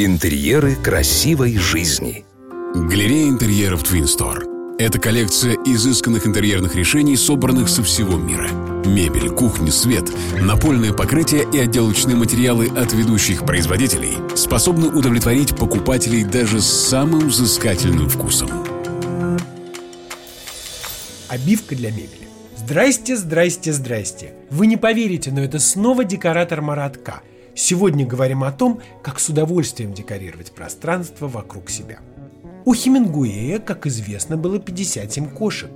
Интерьеры красивой жизни. Галерея интерьеров Twin Store. Это коллекция изысканных интерьерных решений, собранных со всего мира. Мебель, кухня, свет, напольное покрытие и отделочные материалы от ведущих производителей способны удовлетворить покупателей даже с самым взыскательным вкусом. Обивка для мебели. Здрасте, здрасте, здрасте. Вы не поверите, но это снова декоратор Маратка – Сегодня говорим о том, как с удовольствием декорировать пространство вокруг себя. У Хемингуэя, как известно, было 57 кошек.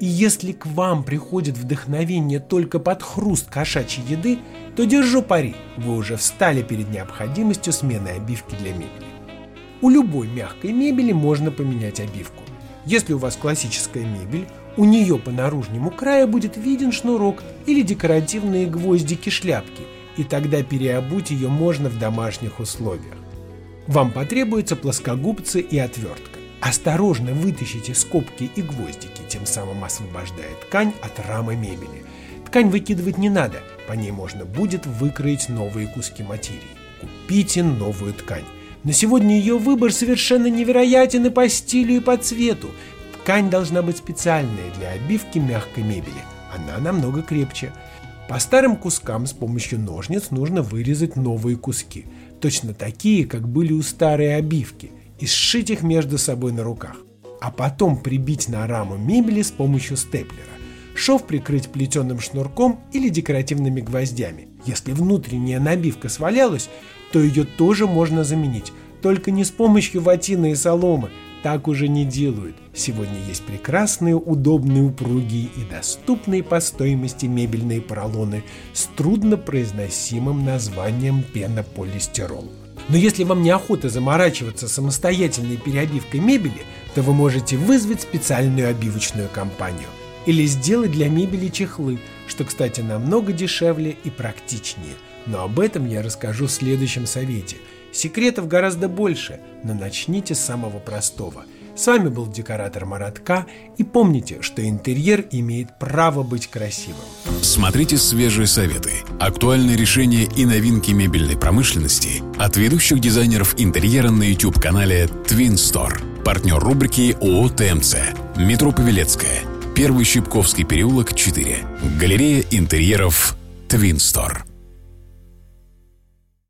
И если к вам приходит вдохновение только под хруст кошачьей еды, то держу пари, вы уже встали перед необходимостью смены обивки для мебели. У любой мягкой мебели можно поменять обивку. Если у вас классическая мебель, у нее по наружнему краю будет виден шнурок или декоративные гвоздики-шляпки – и тогда переобуть ее можно в домашних условиях. Вам потребуются плоскогубцы и отвертка. Осторожно вытащите скобки и гвоздики, тем самым освобождая ткань от рамы мебели. Ткань выкидывать не надо, по ней можно будет выкроить новые куски материи. Купите новую ткань. На сегодня ее выбор совершенно невероятен и по стилю, и по цвету. Ткань должна быть специальная для обивки мягкой мебели. Она намного крепче. По старым кускам с помощью ножниц нужно вырезать новые куски, точно такие, как были у старой обивки, и сшить их между собой на руках. А потом прибить на раму мебели с помощью степлера. Шов прикрыть плетеным шнурком или декоративными гвоздями. Если внутренняя набивка свалялась, то ее тоже можно заменить, только не с помощью ватины и соломы, так уже не делают. Сегодня есть прекрасные, удобные, упругие и доступные по стоимости мебельные поролоны с труднопроизносимым названием пенополистирол. Но если вам неохота заморачиваться самостоятельной переобивкой мебели, то вы можете вызвать специальную обивочную компанию или сделать для мебели чехлы, что, кстати, намного дешевле и практичнее. Но об этом я расскажу в следующем совете – Секретов гораздо больше, но начните с самого простого. С вами был декоратор Маратка, и помните, что интерьер имеет право быть красивым. Смотрите свежие советы, актуальные решения и новинки мебельной промышленности от ведущих дизайнеров интерьера на YouTube-канале Twin Store. Партнер рубрики ООО ТМЦ. Метро Павелецкая. Первый Щипковский переулок, 4. Галерея интерьеров Twin Store.